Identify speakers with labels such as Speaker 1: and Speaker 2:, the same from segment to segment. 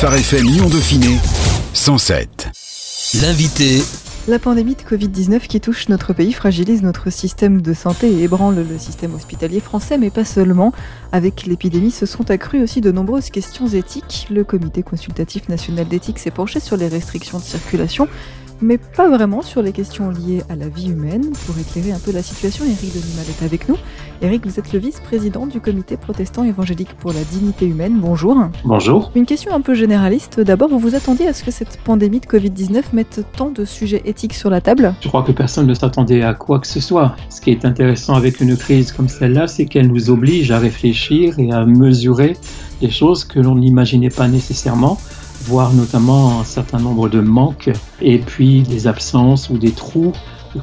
Speaker 1: Phare FM Lyon Dauphiné 107. L'invité
Speaker 2: la pandémie de Covid-19 qui touche notre pays fragilise notre système de santé et ébranle le système hospitalier français, mais pas seulement. Avec l'épidémie, se sont accrues aussi de nombreuses questions éthiques. Le Comité consultatif national d'éthique s'est penché sur les restrictions de circulation mais pas vraiment sur les questions liées à la vie humaine. Pour éclairer un peu la situation, Eric Denimal est avec nous. Eric, vous êtes le vice-président du comité protestant évangélique pour la dignité humaine. Bonjour.
Speaker 3: Bonjour.
Speaker 2: Une question un peu généraliste. D'abord, vous vous attendiez à ce que cette pandémie de Covid-19 mette tant de sujets éthiques sur la table?
Speaker 3: Je crois que personne ne s'attendait à quoi que ce soit. Ce qui est intéressant avec une crise comme celle-là, c'est qu'elle nous oblige à réfléchir et à mesurer des choses que l'on n'imaginait pas nécessairement voir notamment un certain nombre de manques et puis des absences ou des trous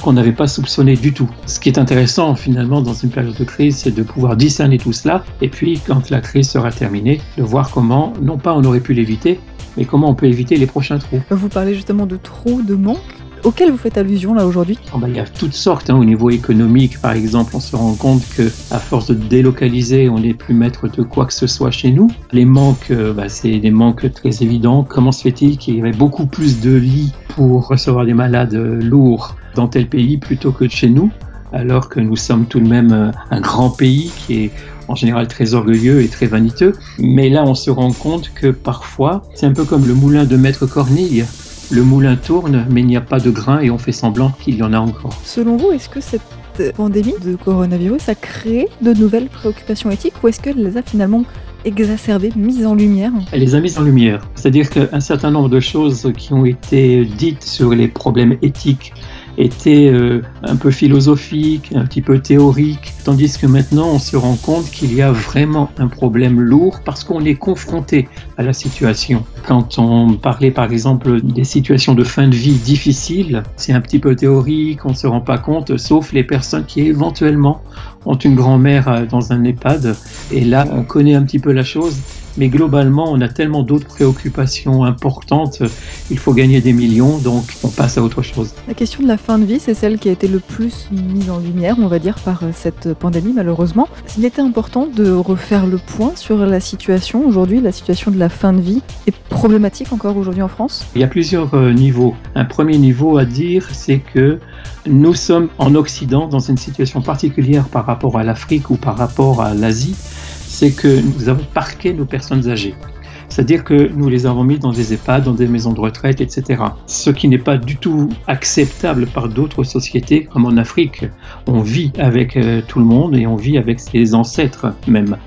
Speaker 3: qu'on n'avait pas soupçonné du tout. Ce qui est intéressant finalement dans une période de crise, c'est de pouvoir discerner tout cela et puis quand la crise sera terminée, de voir comment, non pas on aurait pu l'éviter, mais comment on peut éviter les prochains trous.
Speaker 2: Vous parlez justement de trous, de manques auquel vous faites allusion là aujourd'hui?
Speaker 3: Oh, bah, Il y a toutes sortes. Hein. Au niveau économique, par exemple, on se rend compte que à force de délocaliser, on n'est plus maître de quoi que ce soit chez nous. Les manques, euh, bah, c'est des manques très évidents. Comment se fait-il qu'il y avait beaucoup plus de lits pour recevoir des malades lourds dans tel pays plutôt que chez nous alors que nous sommes tout de même euh, un grand pays qui est en général très orgueilleux et très vaniteux. Mais là, on se rend compte que parfois, c'est un peu comme le moulin de Maître Cornille le moulin tourne, mais il n'y a pas de grain et on fait semblant qu'il y en a encore.
Speaker 2: Selon vous, est-ce que cette pandémie de coronavirus a créé de nouvelles préoccupations éthiques ou est-ce qu'elle les a finalement exacerbées, mises en lumière?
Speaker 3: Elle les a mises en lumière. C'est-à-dire qu'un certain nombre de choses qui ont été dites sur les problèmes éthiques était euh, un peu philosophique, un petit peu théorique, tandis que maintenant on se rend compte qu'il y a vraiment un problème lourd parce qu'on est confronté à la situation. Quand on parlait par exemple des situations de fin de vie difficiles, c'est un petit peu théorique, on ne se rend pas compte, sauf les personnes qui éventuellement ont une grand-mère euh, dans un EHPAD, et là on connaît un petit peu la chose, mais globalement, on a tellement d'autres préoccupations importantes. Il faut gagner des millions, donc on passe à autre chose.
Speaker 2: La question de la fin de vie, c'est celle qui a été le plus mise en lumière, on va dire, par euh, cette pandémie, malheureusement. Il était important de refaire le point sur la situation aujourd'hui. La situation de la fin de vie est problématique encore aujourd'hui en France?
Speaker 3: Il y a plusieurs euh, niveaux. Un premier niveau à dire, c'est que nous sommes en Occident dans une situation particulière par rapport à l'Afrique ou par rapport à l'Asie c'est que nous avons parqué nos personnes âgées. C'est-à-dire que nous les avons mis dans des EHPAD, dans des maisons de retraite, etc. Ce qui n'est pas du tout acceptable par d'autres sociétés, comme en Afrique. On vit avec euh, tout le monde et on vit avec ses ancêtres même.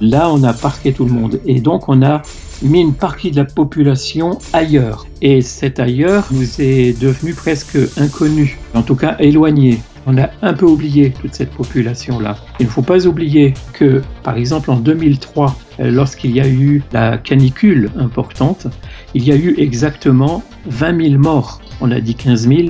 Speaker 3: Là, on a parqué tout le monde. Et donc, on a mis une partie de la population ailleurs. Et cet ailleurs nous est devenu presque inconnu, en tout cas éloigné on a un peu oublié toute cette population-là. Il ne faut pas oublier que, par exemple, en 2003, euh, lorsqu'il y a eu la canicule importante, il y a eu exactement 20 000 morts. On a dit 15 000.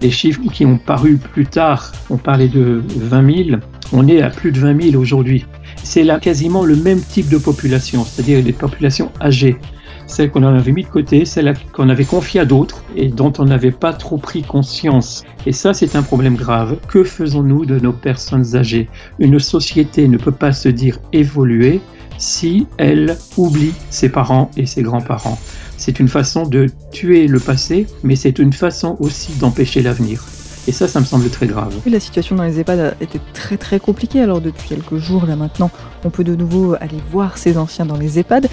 Speaker 3: Les chiffres qui ont paru plus tard, on parlait de 20 000. On est à plus de 20 000 aujourd'hui. C'est là quasiment le même type de population, c'est-à-dire des populations âgées celle qu'on avait mis de côté, celle qu'on avait confiée à d'autres et dont on n'avait pas trop pris conscience. Et ça, c'est un problème grave. Que faisons-nous de nos personnes âgées? Une société ne peut pas se dire évoluer si elle oublie ses parents et ses grands-parents. C'est une façon de tuer le passé, mais c'est une façon aussi d'empêcher l'avenir. Et ça, ça me semble très grave.
Speaker 2: la situation dans les EHPAD été très très compliquée. Alors depuis quelques jours, là maintenant, on peut de nouveau aller voir ces anciens dans les EHPAD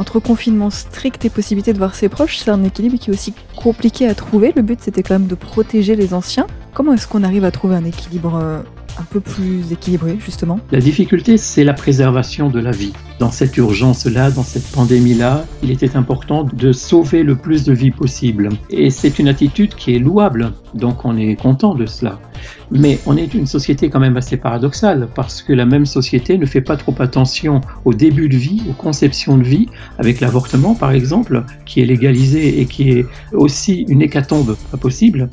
Speaker 2: entre confinement strict et possibilité de voir ses proches, c'est un équilibre qui est aussi compliqué à trouver. Le but, c'était quand même de protéger les anciens. Comment est-ce qu'on arrive à trouver un équilibre euh, un peu plus équilibré, justement?
Speaker 3: La difficulté, c'est la préservation de la vie. Dans cette urgence-là, dans cette pandémie-là, il était important de sauver le plus de vies possible. Et c'est une attitude qui est louable, donc on est content de cela. Mais on est une société quand même assez paradoxale parce que la même société ne fait pas trop attention au début de vie, aux conceptions de vie, avec l'avortement par exemple, qui est légalisé et qui est aussi une hécatombe pas possible.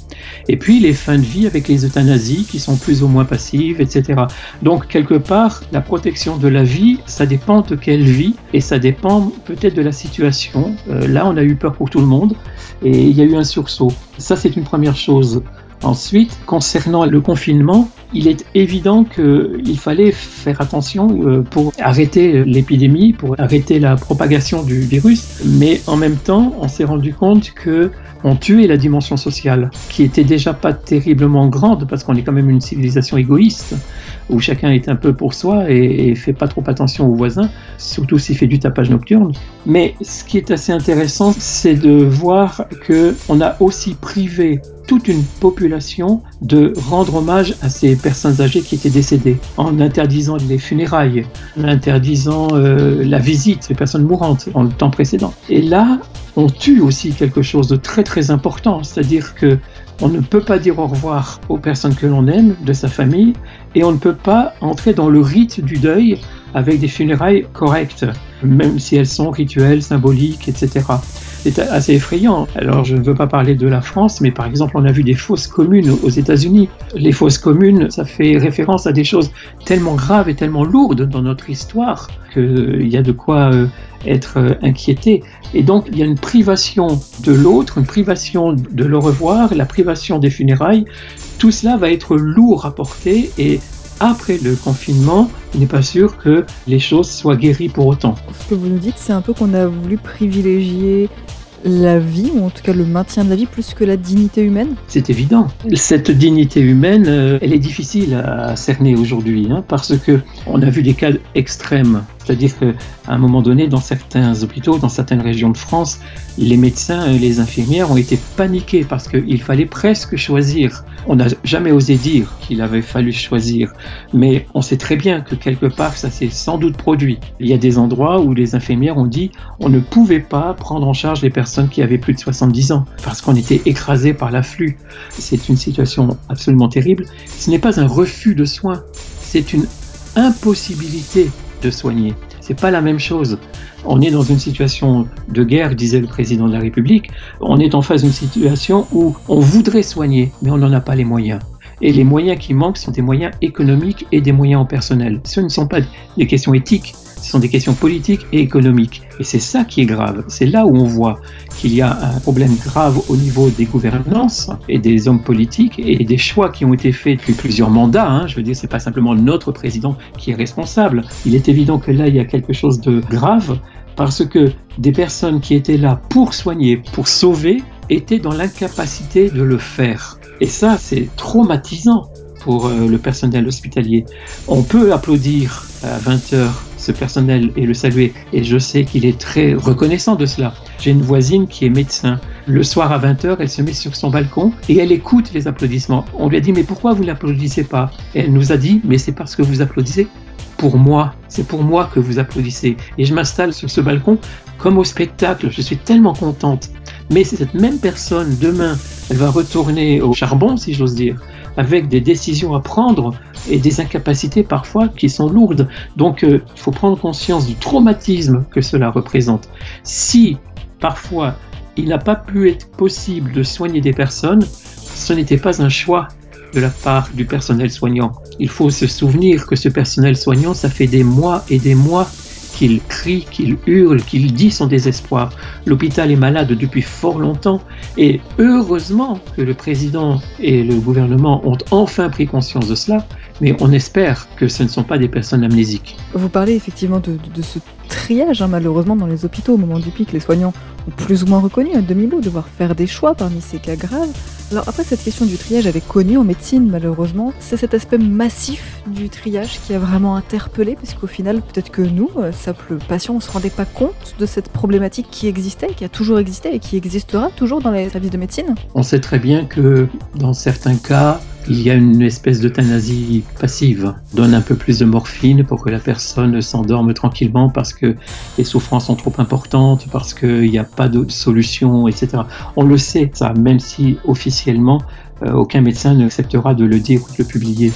Speaker 3: Et puis les fins de vie avec les euthanasies qui sont plus ou moins passives, etc. Donc quelque part, la protection de la vie, ça dépend de quelle vie et ça dépend peut-être de la situation. Euh, là, on a eu peur pour tout le monde et il y a eu un sursaut. Ça, c'est une première chose. Ensuite, concernant le confinement, il est évident qu'il fallait faire attention euh, pour arrêter l'épidémie, pour arrêter la propagation du virus, mais en même temps, on s'est rendu compte que on tuait la dimension sociale, qui était déjà pas terriblement grande, parce qu'on est quand même une civilisation égoïste, où chacun est un peu pour soi et, et fait pas trop attention aux voisins, surtout s'il fait du tapage nocturne. Mais ce qui est assez intéressant, c'est de voir que on a aussi privé toute une population de rendre hommage à ces personnes âgées qui étaient décédées, en interdisant les funérailles, en interdisant euh, la visite des personnes mourantes en le temps précédent. Et là, on tue aussi quelque chose de très très important, c'est-à-dire que on ne peut pas dire au revoir aux personnes que l'on aime, de sa famille, et on ne peut pas entrer dans le rite du deuil avec des funérailles correctes, même si elles sont rituelles, symboliques, etc c'est assez effrayant. Alors je ne veux pas parler de la France, mais par exemple on a vu des fausses communes aux États-Unis. Les fausses communes, ça fait référence à des choses tellement graves et tellement lourdes dans notre histoire qu'il y a de quoi euh, être euh, inquiété. Et donc il y a une privation de l'autre, une privation de le revoir, la privation des funérailles. Tout cela va être lourd à porter et après le confinement, il n'est pas sûr que les choses soient guéries pour autant.
Speaker 2: Ce que vous nous dites, c'est un peu qu'on a voulu privilégier la vie, ou en tout cas le maintien de la vie, plus que la dignité humaine
Speaker 3: C'est évident. Cette dignité humaine, euh, elle est difficile à cerner aujourd'hui, hein, parce que on a vu des cas extrêmes c'est-à-dire qu'à un moment donné, dans certains hôpitaux, dans certaines régions de France, les médecins et les infirmières ont été paniqués parce qu'il fallait presque choisir. On n'a jamais osé dire qu'il avait fallu choisir, mais on sait très bien que quelque part, ça s'est sans doute produit. Il y a des endroits où les infirmières ont dit on ne pouvait pas prendre en charge les personnes qui avaient plus de 70 ans parce qu'on était écrasé par l'afflux. C'est une situation absolument terrible. Ce n'est pas un refus de soins, c'est une impossibilité de soigner. C'est pas la même chose. On est dans une situation de guerre, disait le président de la République. On est en face d'une situation où on voudrait soigner, mais on n'en a pas les moyens. Et les moyens qui manquent sont des moyens économiques et des moyens en personnel. Ce ne sont pas des questions éthiques, ce sont des questions politiques et économiques. Et c'est ça qui est grave. C'est là où on voit qu'il y a un problème grave au niveau des gouvernances et des hommes politiques et des choix qui ont été faits depuis plusieurs mandats. Hein. Je veux dire, c'est pas simplement notre président qui est responsable. Il est évident que là, il y a quelque chose de grave parce que des personnes qui étaient là pour soigner, pour sauver, étaient dans l'incapacité de le faire. Et ça, c'est traumatisant pour euh, le personnel hospitalier. On peut applaudir à 20 heures ce personnel et le saluer. Et je sais qu'il est très reconnaissant de cela. J'ai une voisine qui est médecin. Le soir à 20h, elle se met sur son balcon et elle écoute les applaudissements. On lui a dit mais pourquoi vous n'applaudissez pas? Elle nous a dit mais c'est parce que vous applaudissez pour moi. C'est pour moi que vous applaudissez. Et je m'installe sur ce balcon comme au spectacle. Je suis tellement contente. Mais cette même personne, demain, elle va retourner au charbon, si j'ose dire, avec des décisions à prendre et des incapacités parfois qui sont lourdes. Donc euh, il faut prendre conscience du traumatisme que cela représente. Si parfois il n'a pas pu être possible de soigner des personnes, ce n'était pas un choix de la part du personnel soignant. Il faut se souvenir que ce personnel soignant, ça fait des mois et des mois qu'il crie, qu'il hurle, qu'il dit son désespoir. L'hôpital est malade depuis fort longtemps et heureusement que le président et le gouvernement ont enfin pris conscience de cela, mais on espère que ce ne sont pas des personnes amnésiques.
Speaker 2: Vous parlez effectivement de, ce triage, hein, malheureusement, dans les hôpitaux au moment du pic. Les soignants plus ou moins reconnu un demi-mot, devoir faire des choix parmi ces cas graves. Alors après, cette question du triage avait connu en médecine, malheureusement. C'est cet aspect massif du triage qui a vraiment interpellé, parce qu'au final, peut-être que nous, euh, simples patients, on ne se rendait pas compte de cette problématique qui existait, qui a toujours existé et qui existera toujours dans les services de médecine.
Speaker 3: On sait très bien que dans certains cas, il y a une espèce d'euthanasie passive. On donne un peu plus de morphine pour que la personne s'endorme tranquillement parce que les souffrances sont trop importantes, parce qu'il n'y a pas d'autre solution, etc. On le sait, ça, même si officiellement, euh, aucun médecin n'acceptera de le dire ou de le publier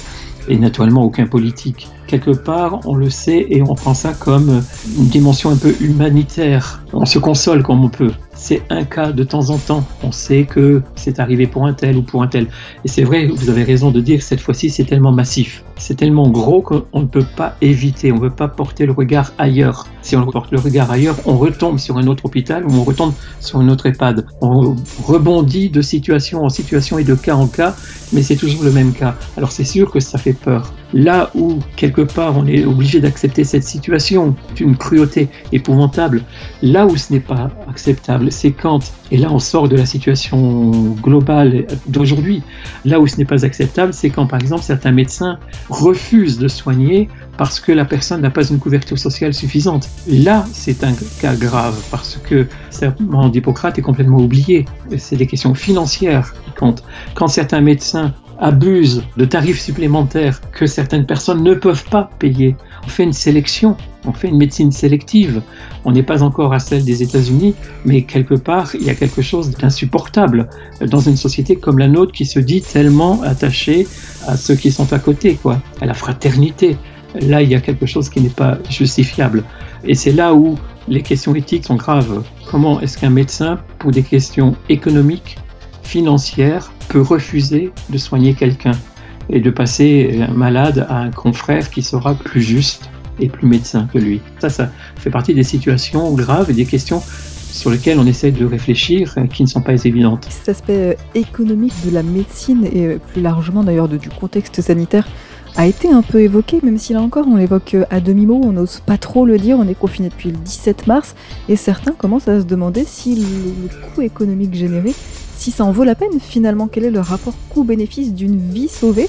Speaker 3: et naturellement aucun politique. Quelque part, on le sait et on prend ça comme une dimension un peu humanitaire. On se console comme on peut. C'est un cas de temps en temps. On sait que c'est arrivé pour un tel ou pour un tel. Et c'est vrai, vous avez raison de dire cette fois-ci, c'est tellement massif. C'est tellement gros qu'on ne peut pas éviter, on ne peut pas porter le regard ailleurs. Si on porte le regard ailleurs, on retombe sur un autre hôpital ou on retombe sur une autre EHPAD. On rebondit de situation en situation et de cas en cas, mais c'est toujours le même cas. Alors c'est sûr que ça fait peur. Là où, quelque part, on est obligé d'accepter cette situation, d'une cruauté épouvantable, là où ce n'est pas acceptable, c'est quand, et là on sort de la situation globale d'aujourd'hui, là où ce n'est pas acceptable, c'est quand par exemple certains médecins refusent de soigner parce que la personne n'a pas une couverture sociale suffisante. Là, c'est un cas grave parce que le serment d'Hippocrate est complètement oublié. C'est des questions financières qui comptent. Quand certains médecins abusent de tarifs supplémentaires que certaines personnes ne peuvent pas payer. On fait une sélection, on fait une médecine sélective. On n'est pas encore à celle des États-Unis, mais quelque part, il y a quelque chose d'insupportable dans une société comme la nôtre qui se dit tellement attachée à ceux qui sont à côté, quoi, à la fraternité. Là, il y a quelque chose qui n'est pas justifiable. Et c'est là où les questions éthiques sont graves. Comment est-ce qu'un médecin, pour des questions économiques, financières, peut refuser de soigner quelqu'un et de passer un malade à un confrère qui sera plus juste et plus médecin que lui. Ça, ça fait partie des situations graves et des questions sur lesquelles on essaie de réfléchir qui ne sont pas évidentes.
Speaker 2: Cet aspect économique de la médecine et plus largement d'ailleurs du contexte sanitaire a été un peu évoqué, même si là encore on l'évoque à demi-mot, on n'ose pas trop le dire, on est confiné depuis le 17 mars, et certains commencent à se demander si le coût économique généré si ça en vaut la peine finalement, quel est le rapport coût-bénéfice d'une vie sauvée?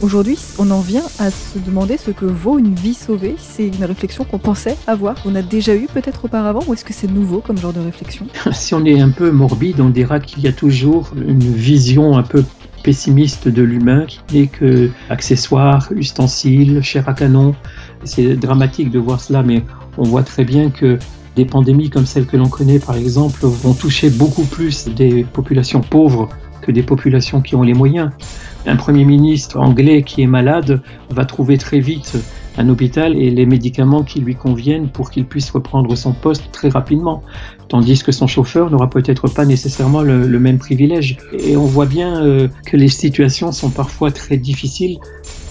Speaker 2: Aujourd'hui, on en vient à se demander ce que vaut une vie sauvée. C'est une réflexion qu'on pensait avoir, qu'on a déjà eu peut-être auparavant, ou est-ce que c'est nouveau comme genre de réflexion?
Speaker 3: Si on est un peu morbide, on dira qu'il y a toujours une vision un peu pessimiste de l'humain qui n'est que accessoire, ustensile, chair à canon. C'est dramatique de voir cela, mais on voit très bien que des pandémies comme celle que l'on connaît, par exemple, vont toucher beaucoup plus des populations pauvres que des populations qui ont les moyens. Un Premier ministre anglais qui est malade va trouver très vite un hôpital et les médicaments qui lui conviennent pour qu'il puisse reprendre son poste très rapidement. Tandis que son chauffeur n'aura peut-être pas nécessairement le, même privilège. Et on voit bien euh, que les situations sont parfois très difficiles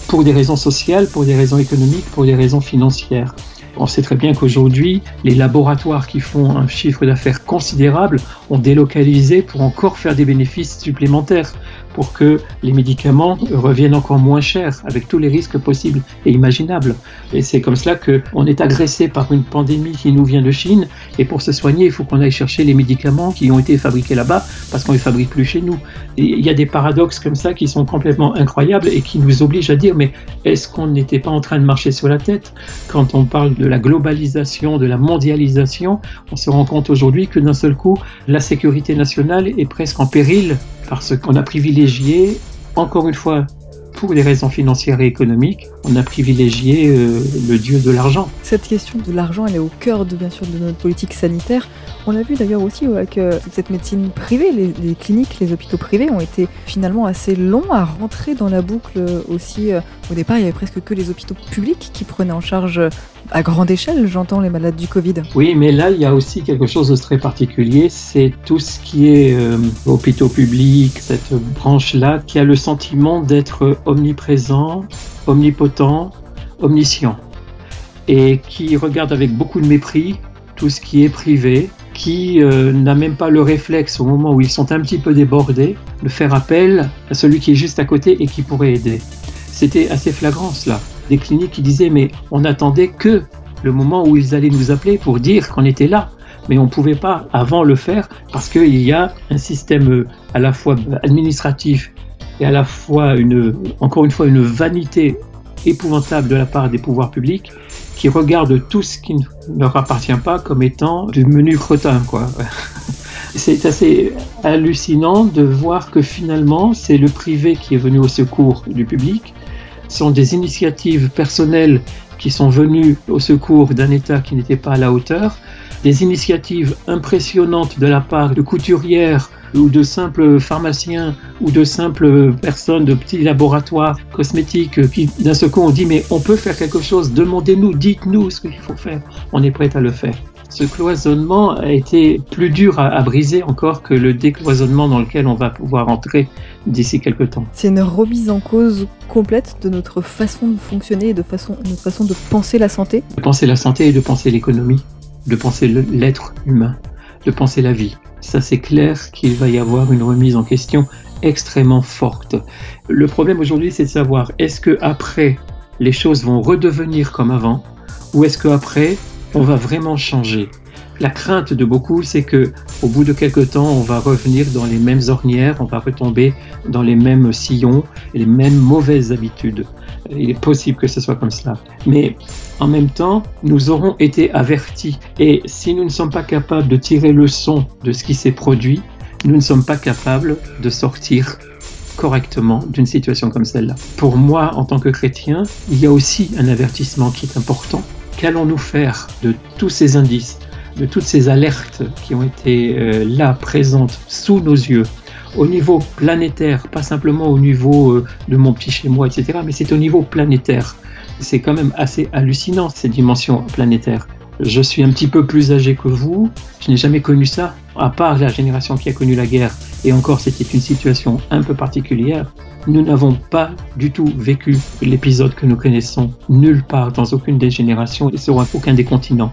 Speaker 3: pour des raisons sociales, pour des raisons économiques, pour des raisons financières. On sait très bien qu'aujourd'hui, les laboratoires qui font un chiffre d'affaires considérable ont délocalisé pour encore faire des bénéfices supplémentaires pour que les médicaments reviennent encore moins chers, avec tous les risques possibles et imaginables. Et c'est comme cela qu'on est agressé par une pandémie qui nous vient de Chine, et pour se soigner, il faut qu'on aille chercher les médicaments qui ont été fabriqués là-bas, parce qu'on ne les fabrique plus chez nous. Et il y a des paradoxes comme ça qui sont complètement incroyables et qui nous obligent à dire, mais est-ce qu'on n'était pas en train de marcher sur la tête? Quand on parle de la globalisation, de la mondialisation, on se rend compte aujourd'hui que d'un seul coup, la sécurité nationale est presque en péril parce qu'on a privilégié, encore une fois, pour des raisons financières et économiques, on a privilégié euh, le dieu de l'argent.
Speaker 2: Cette question de l'argent, elle est au cœur de, bien sûr de notre politique sanitaire. On l'a vu d'ailleurs aussi avec cette médecine privée, les, cliniques, les hôpitaux privés ont été finalement assez longs à rentrer dans la boucle aussi. Euh, au départ, il y avait presque que les hôpitaux publics qui prenaient en charge à grande échelle, j'entends, les malades du Covid.
Speaker 3: Oui, mais là, il y a aussi quelque chose de très particulier, c'est tout ce qui est euh, hôpitaux publics, cette branche-là, qui a le sentiment d'être omniprésent, omnipotent, omniscient, et qui regarde avec beaucoup de mépris tout ce qui est privé, qui euh, n'a même pas le réflexe au moment où ils sont un petit peu débordés de faire appel à celui qui est juste à côté et qui pourrait aider. C'était assez flagrant cela des cliniques qui disaient mais on attendait que le moment où ils allaient nous appeler pour dire qu'on était là. Mais on ne pouvait pas avant le faire parce qu'il y a un système euh, à la fois administratif et à la fois, une, encore une fois, une vanité épouvantable de la part des pouvoirs publics qui regardent tout ce qui ne leur appartient pas comme étant du menu cretin. Quoi. C'est assez hallucinant de voir que finalement, c'est le privé qui est venu au secours du public sont des initiatives personnelles qui sont venues au secours d'un État qui n'était pas à la hauteur, des initiatives impressionnantes de la part de couturières ou de simples pharmaciens ou de simples personnes de petits laboratoires cosmétiques qui d'un seul coup ont dit mais on peut faire quelque chose, demandez-nous, dites-nous ce qu'il faut faire, on est prêt à le faire. Ce cloisonnement a été plus dur à, briser encore que le décloisonnement dans lequel on va pouvoir entrer d'ici quelques temps.
Speaker 2: C'est une remise en cause complète de notre façon de fonctionner et de façon, notre façon de penser la santé.
Speaker 3: De penser la santé et de penser l'économie, de penser l'être humain, de penser la vie. Ça c'est clair qu'il va y avoir une remise en question extrêmement forte. Le problème aujourd'hui c'est de savoir est-ce que après les choses vont redevenir comme avant ou est-ce qu'après on va vraiment changer la crainte de beaucoup, c'est que au bout de quelques temps, on va revenir dans les mêmes ornières, on va retomber dans les mêmes sillons les mêmes mauvaises habitudes. Il est possible que ce soit comme cela. Mais en même temps, nous aurons été avertis. Et si nous ne sommes pas capables de tirer leçon de ce qui s'est produit, nous ne sommes pas capables de sortir correctement d'une situation comme celle-là. Pour moi, en tant que chrétien, il y a aussi un avertissement qui est important. Qu'allons-nous faire de tous ces indices, de toutes ces alertes qui ont été euh, là, présentes, sous nos yeux, au niveau planétaire, pas simplement au niveau euh, de mon petit chez moi, etc., mais c'est au niveau planétaire. C'est quand même assez hallucinant, ces dimensions planétaires. Je suis un petit peu plus âgé que vous, je n'ai jamais connu ça, à part la génération qui a connu la guerre, et encore c'était une situation un peu particulière. Nous n'avons pas du tout vécu l'épisode que nous connaissons nulle part dans aucune des générations et sur aucun des continents.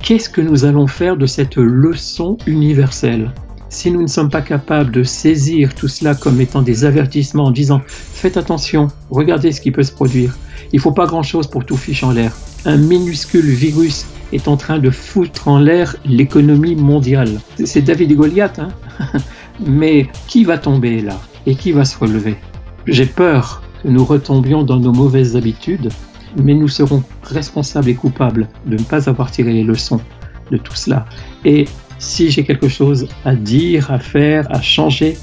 Speaker 3: Qu'est-ce que nous allons faire de cette leçon universelle? Si nous ne sommes pas capables de saisir tout cela comme étant des avertissements en disant faites attention, regardez ce qui peut se produire, il ne faut pas grand-chose pour tout fiche en l'air. Un minuscule virus est en train de foutre en l'air l'économie mondiale. C'est David et Goliath, hein mais qui va tomber là et qui va se relever? J'ai peur que nous retombions dans nos mauvaises habitudes, mais nous serons responsables et coupables de ne pas avoir tiré les leçons de tout cela. Et si j'ai quelque chose à dire, à faire, à changer,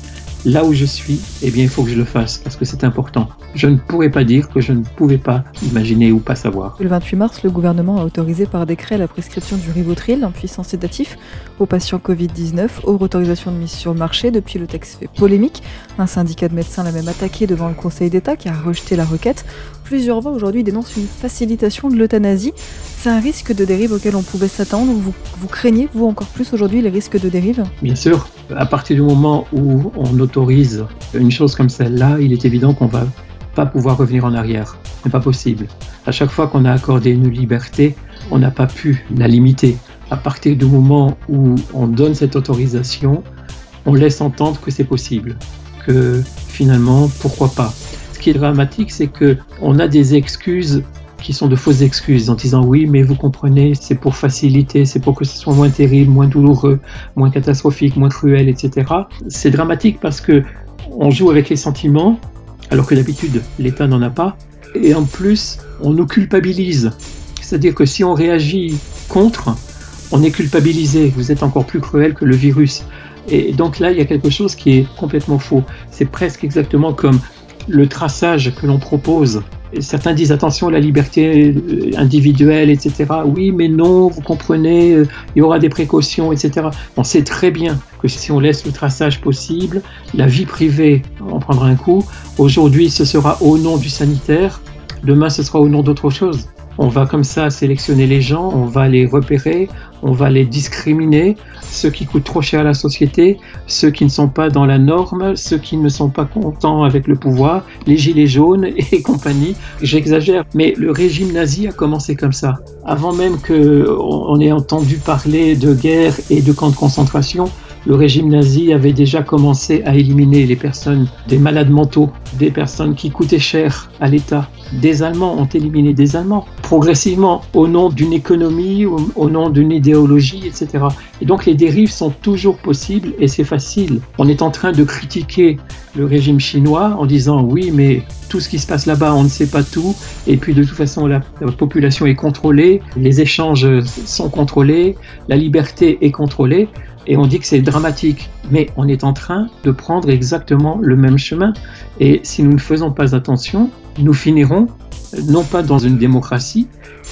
Speaker 3: là où je suis, eh bien, il faut que je le fasse parce que c'est important. Je ne pourrais pas dire que je ne pouvais pas imaginer ou pas savoir.
Speaker 2: Le 28 mars, le gouvernement a autorisé par décret la prescription du Rivotril, un puissant sédatif, aux patients Covid-19, hors autorisation de mise sur le marché. Depuis, le texte fait polémique. Un syndicat de médecins l'a même attaqué devant le Conseil d'État qui a rejeté la requête. Plusieurs voix aujourd'hui dénoncent une facilitation de l'euthanasie. C'est un risque de dérive auquel on pouvait s'attendre. Vous, vous craignez, vous, encore plus aujourd'hui, les risques de dérive?
Speaker 3: Bien sûr. À partir du moment où on autorise une chose comme celle-là, il est évident qu'on va pas pouvoir revenir en arrière. Ce n'est pas possible. À chaque fois qu'on a accordé une liberté, on n'a pas pu la limiter. À partir du moment où on donne cette autorisation, on laisse entendre que c'est possible, que finalement, pourquoi pas ce qui est dramatique, c'est que on a des excuses qui sont de fausses excuses en disant oui, mais vous comprenez, c'est pour faciliter, c'est pour que ce soit moins terrible, moins douloureux, moins catastrophique, moins cruel, etc. C'est dramatique parce que on joue avec les sentiments, alors que d'habitude l'État n'en a pas, et en plus on nous culpabilise. C'est-à-dire que si on réagit contre, on est culpabilisé. Vous êtes encore plus cruel que le virus. Et donc là, il y a quelque chose qui est complètement faux. C'est presque exactement comme le traçage que l'on propose. certains disent attention à la liberté euh, individuelle, etc. Oui, mais non, vous comprenez, euh, il y aura des précautions, etc. On sait très bien que si on laisse le traçage possible, la vie privée en prendra un coup. Aujourd'hui, ce sera au nom du sanitaire. Demain, ce sera au nom d'autre chose. On va comme ça sélectionner les gens, on va les repérer, on va les discriminer, ceux qui coûtent trop cher à la société, ceux qui ne sont pas dans la norme, ceux qui ne sont pas contents avec le pouvoir, les gilets jaunes et compagnie. J'exagère, mais le régime nazi a commencé comme ça. Avant même qu'on ait entendu parler de guerre et de camps de concentration, le régime nazi avait déjà commencé à éliminer les personnes, des malades mentaux, des personnes qui coûtaient cher à l'État. Des Allemands ont éliminé des Allemands, progressivement, au nom d'une économie, au, nom d'une idéologie, etc. Et donc les dérives sont toujours possibles et c'est facile. On est en train de critiquer le régime chinois en disant oui, mais tout ce qui se passe là-bas, on ne sait pas tout, et puis de toute façon, la, la population est contrôlée, les échanges sont contrôlés, la liberté est contrôlée et on dit que c'est dramatique, mais on est en train de prendre exactement le même chemin. Et si nous ne faisons pas attention, nous finirons non pas dans une démocratie,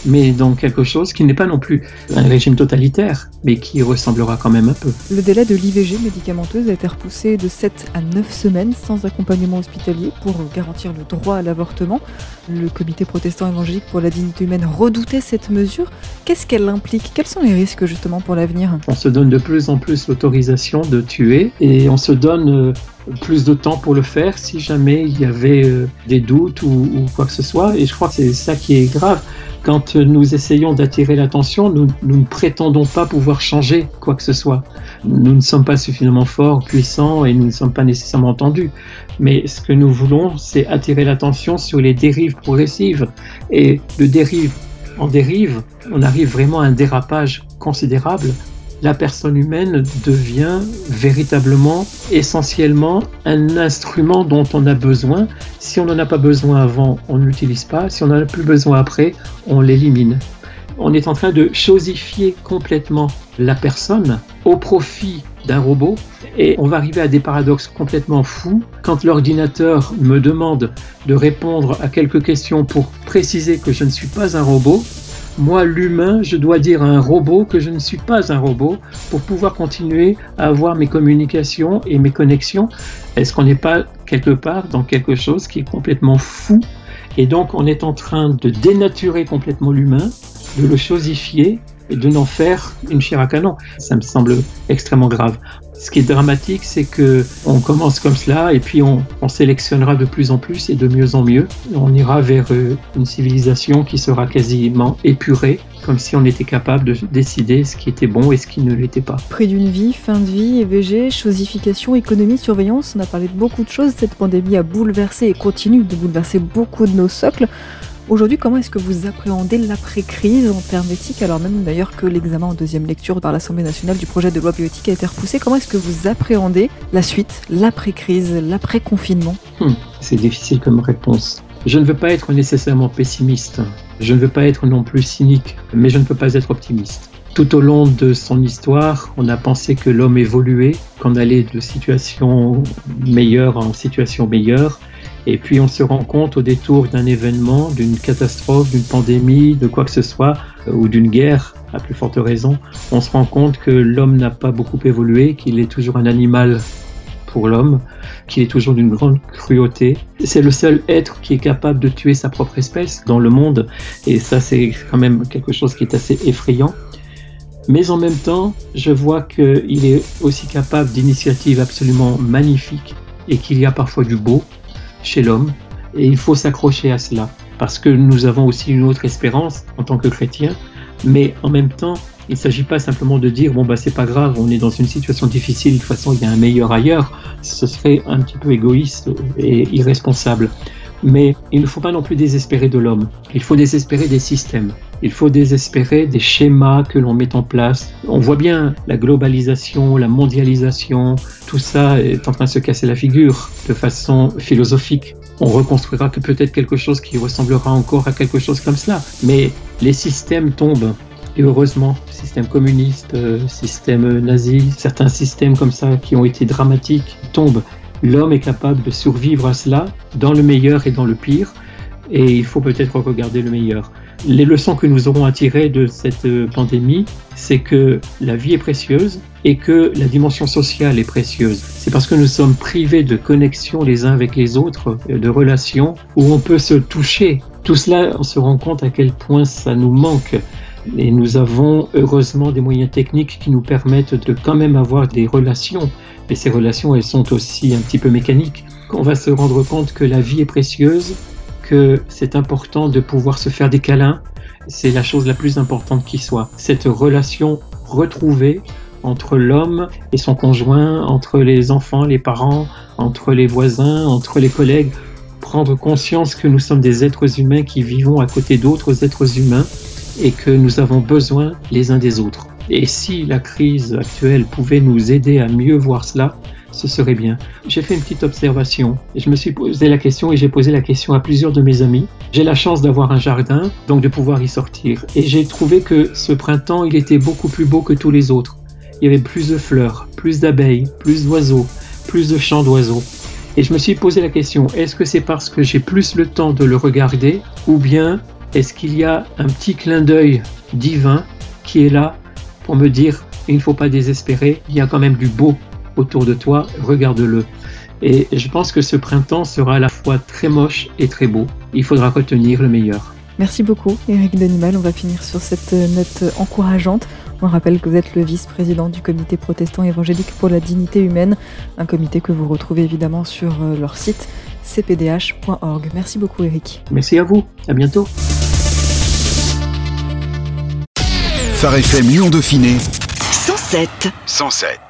Speaker 3: mais dans quelque chose qui n'est pas non plus un régime totalitaire, mais qui ressemblera quand même un peu.
Speaker 2: Le délai de l'IVG médicamenteuse a été repoussé de 7 à 9 semaines sans accompagnement hospitalier pour garantir le droit à l'avortement. Le comité protestant évangélique pour la dignité humaine redoutait cette mesure. Qu'est-ce qu'elle implique? Quels sont les risques justement pour l'avenir?
Speaker 3: On se donne de plus en plus l'autorisation de tuer et on se donne euh, plus de temps pour le faire si jamais il y avait euh, des doutes ou, quoi que ce soit. Et je crois que c'est ça qui est grave. Quand nous essayons d'attirer l'attention, nous, ne prétendons pas pouvoir changer quoi que ce soit. Nous ne sommes pas suffisamment forts, puissants et nous ne sommes pas nécessairement entendus. Mais ce que nous voulons, c'est attirer l'attention sur les dérives progressives. Et de dérive en dérive, on arrive vraiment à un dérapage considérable la personne humaine devient véritablement, essentiellement, un instrument dont on a besoin. Si on n'en a pas besoin avant, on ne l'utilise pas. Si on n'en a plus besoin après, on l'élimine. On est en train de chosifier complètement la personne au profit d'un robot et on va arriver à des paradoxes complètement fous. Quand l'ordinateur me demande de répondre à quelques questions pour préciser que je ne suis pas un robot, moi, l'humain, je dois dire à un robot que je ne suis pas un robot pour pouvoir continuer à avoir mes communications et mes connexions. Est-ce qu'on n'est pas quelque part dans quelque chose qui est complètement fou? Et donc, on est en train de dénaturer complètement l'humain, de le chosifier et de n'en faire une chair à canon. Ça me semble extrêmement grave. Ce qui est dramatique, c'est que on commence comme cela et puis on, sélectionnera de plus en plus et de mieux en mieux. On ira vers euh, une civilisation qui sera quasiment épurée, comme si on était capable de décider ce qui était bon et ce qui ne l'était pas.
Speaker 2: Prix d'une vie, fin de vie, EVG, chosification, économie, surveillance, on a parlé de beaucoup de choses. Cette pandémie a bouleversé et continue de bouleverser beaucoup de nos socles. Aujourd'hui, comment est-ce que vous appréhendez l'après-crise en termes éthiques, alors même d'ailleurs que l'examen en deuxième lecture par l'Assemblée nationale du projet de loi bioéthique a été repoussé? Comment est-ce que vous appréhendez la suite, l'après-crise, l'après-confinement?
Speaker 3: Hmm, C'est difficile comme réponse. Je ne veux pas être nécessairement pessimiste, je ne veux pas être non plus cynique, mais je ne peux pas être optimiste. Tout au long de son histoire, on a pensé que l'homme évoluait, qu'on allait de situation meilleure en situation meilleure, et puis on se rend compte au détour d'un événement, d'une catastrophe, d'une pandémie, de quoi que ce soit, euh, ou d'une guerre, à plus forte raison, on se rend compte que l'homme n'a pas beaucoup évolué, qu'il est toujours un animal pour l'homme, qu'il est toujours d'une grande cruauté. C'est le seul être qui est capable de tuer sa propre espèce dans le monde, et ça c'est quand même quelque chose qui est assez effrayant. Mais en même temps, je vois qu'il est aussi capable d'initiatives absolument magnifiques et qu'il y a parfois du beau chez l'homme et il faut s'accrocher à cela parce que nous avons aussi une autre espérance en tant que chrétiens, mais en même temps, il ne s'agit pas simplement de dire bon bah c'est pas grave, on est dans une situation difficile, de toute façon il y a un meilleur ailleurs. Ce serait un petit peu égoïste et irresponsable. Mais il ne faut pas non plus désespérer de l'homme. Il faut désespérer des systèmes. Il faut désespérer des schémas que l'on met en place. On voit bien la globalisation, la mondialisation, tout ça est en train de se casser la figure de façon philosophique. On reconstruira que peut-être quelque chose qui ressemblera encore à quelque chose comme cela. Mais les systèmes tombent. Et heureusement, système communiste, euh, système nazi, certains systèmes comme ça qui ont été dramatiques tombent. L'homme est capable de survivre à cela dans le meilleur et dans le pire, et il faut peut-être regarder le meilleur. Les leçons que nous aurons à tirer de cette euh, pandémie, c'est que la vie est précieuse et que la dimension sociale est précieuse. C'est parce que nous sommes privés de connexion les uns avec les autres, euh, de relations où on peut se toucher. Tout cela, on se rend compte à quel point ça nous manque. Et nous avons heureusement des moyens techniques qui nous permettent de quand même avoir des relations mais ces relations, elles sont aussi un petit peu mécaniques. On va se rendre compte que la vie est précieuse, que c'est important de pouvoir se faire des câlins. C'est la chose la plus importante qui soit. Cette relation retrouvée entre l'homme et son conjoint, entre les enfants, les parents, entre les voisins, entre les collègues. Prendre conscience que nous sommes des êtres humains qui vivons à côté d'autres êtres humains et que nous avons besoin les uns des autres. Et si la crise actuelle pouvait nous aider à mieux voir cela, ce serait bien. J'ai fait une petite observation et je me suis posé la question et j'ai posé la question à plusieurs de mes amis. J'ai la chance d'avoir un jardin, donc de pouvoir y sortir. Et j'ai trouvé que ce printemps, il était beaucoup plus beau que tous les autres. Il y avait plus de fleurs, plus d'abeilles, plus d'oiseaux, plus de chants d'oiseaux. Et je me suis posé la question, est-ce que c'est parce que j'ai plus le temps de le regarder ou bien est-ce qu'il y a un petit clin d'œil divin qui est là pour me dire il ne faut pas désespérer, il y a quand même du beau autour de toi, regarde-le. Et je pense que ce printemps sera à la fois très moche et très beau. Il faudra retenir le meilleur.
Speaker 2: Merci beaucoup, Eric Denimal. On va finir sur cette note encourageante. On rappelle que vous êtes le vice-président du comité protestant évangélique pour la dignité humaine, un comité que vous retrouvez évidemment sur euh, leur site cpdh.org. Merci beaucoup, Eric.
Speaker 3: Merci à vous. À bientôt.
Speaker 1: Phare FM Lyon Dauphiné
Speaker 4: 107.
Speaker 1: 107.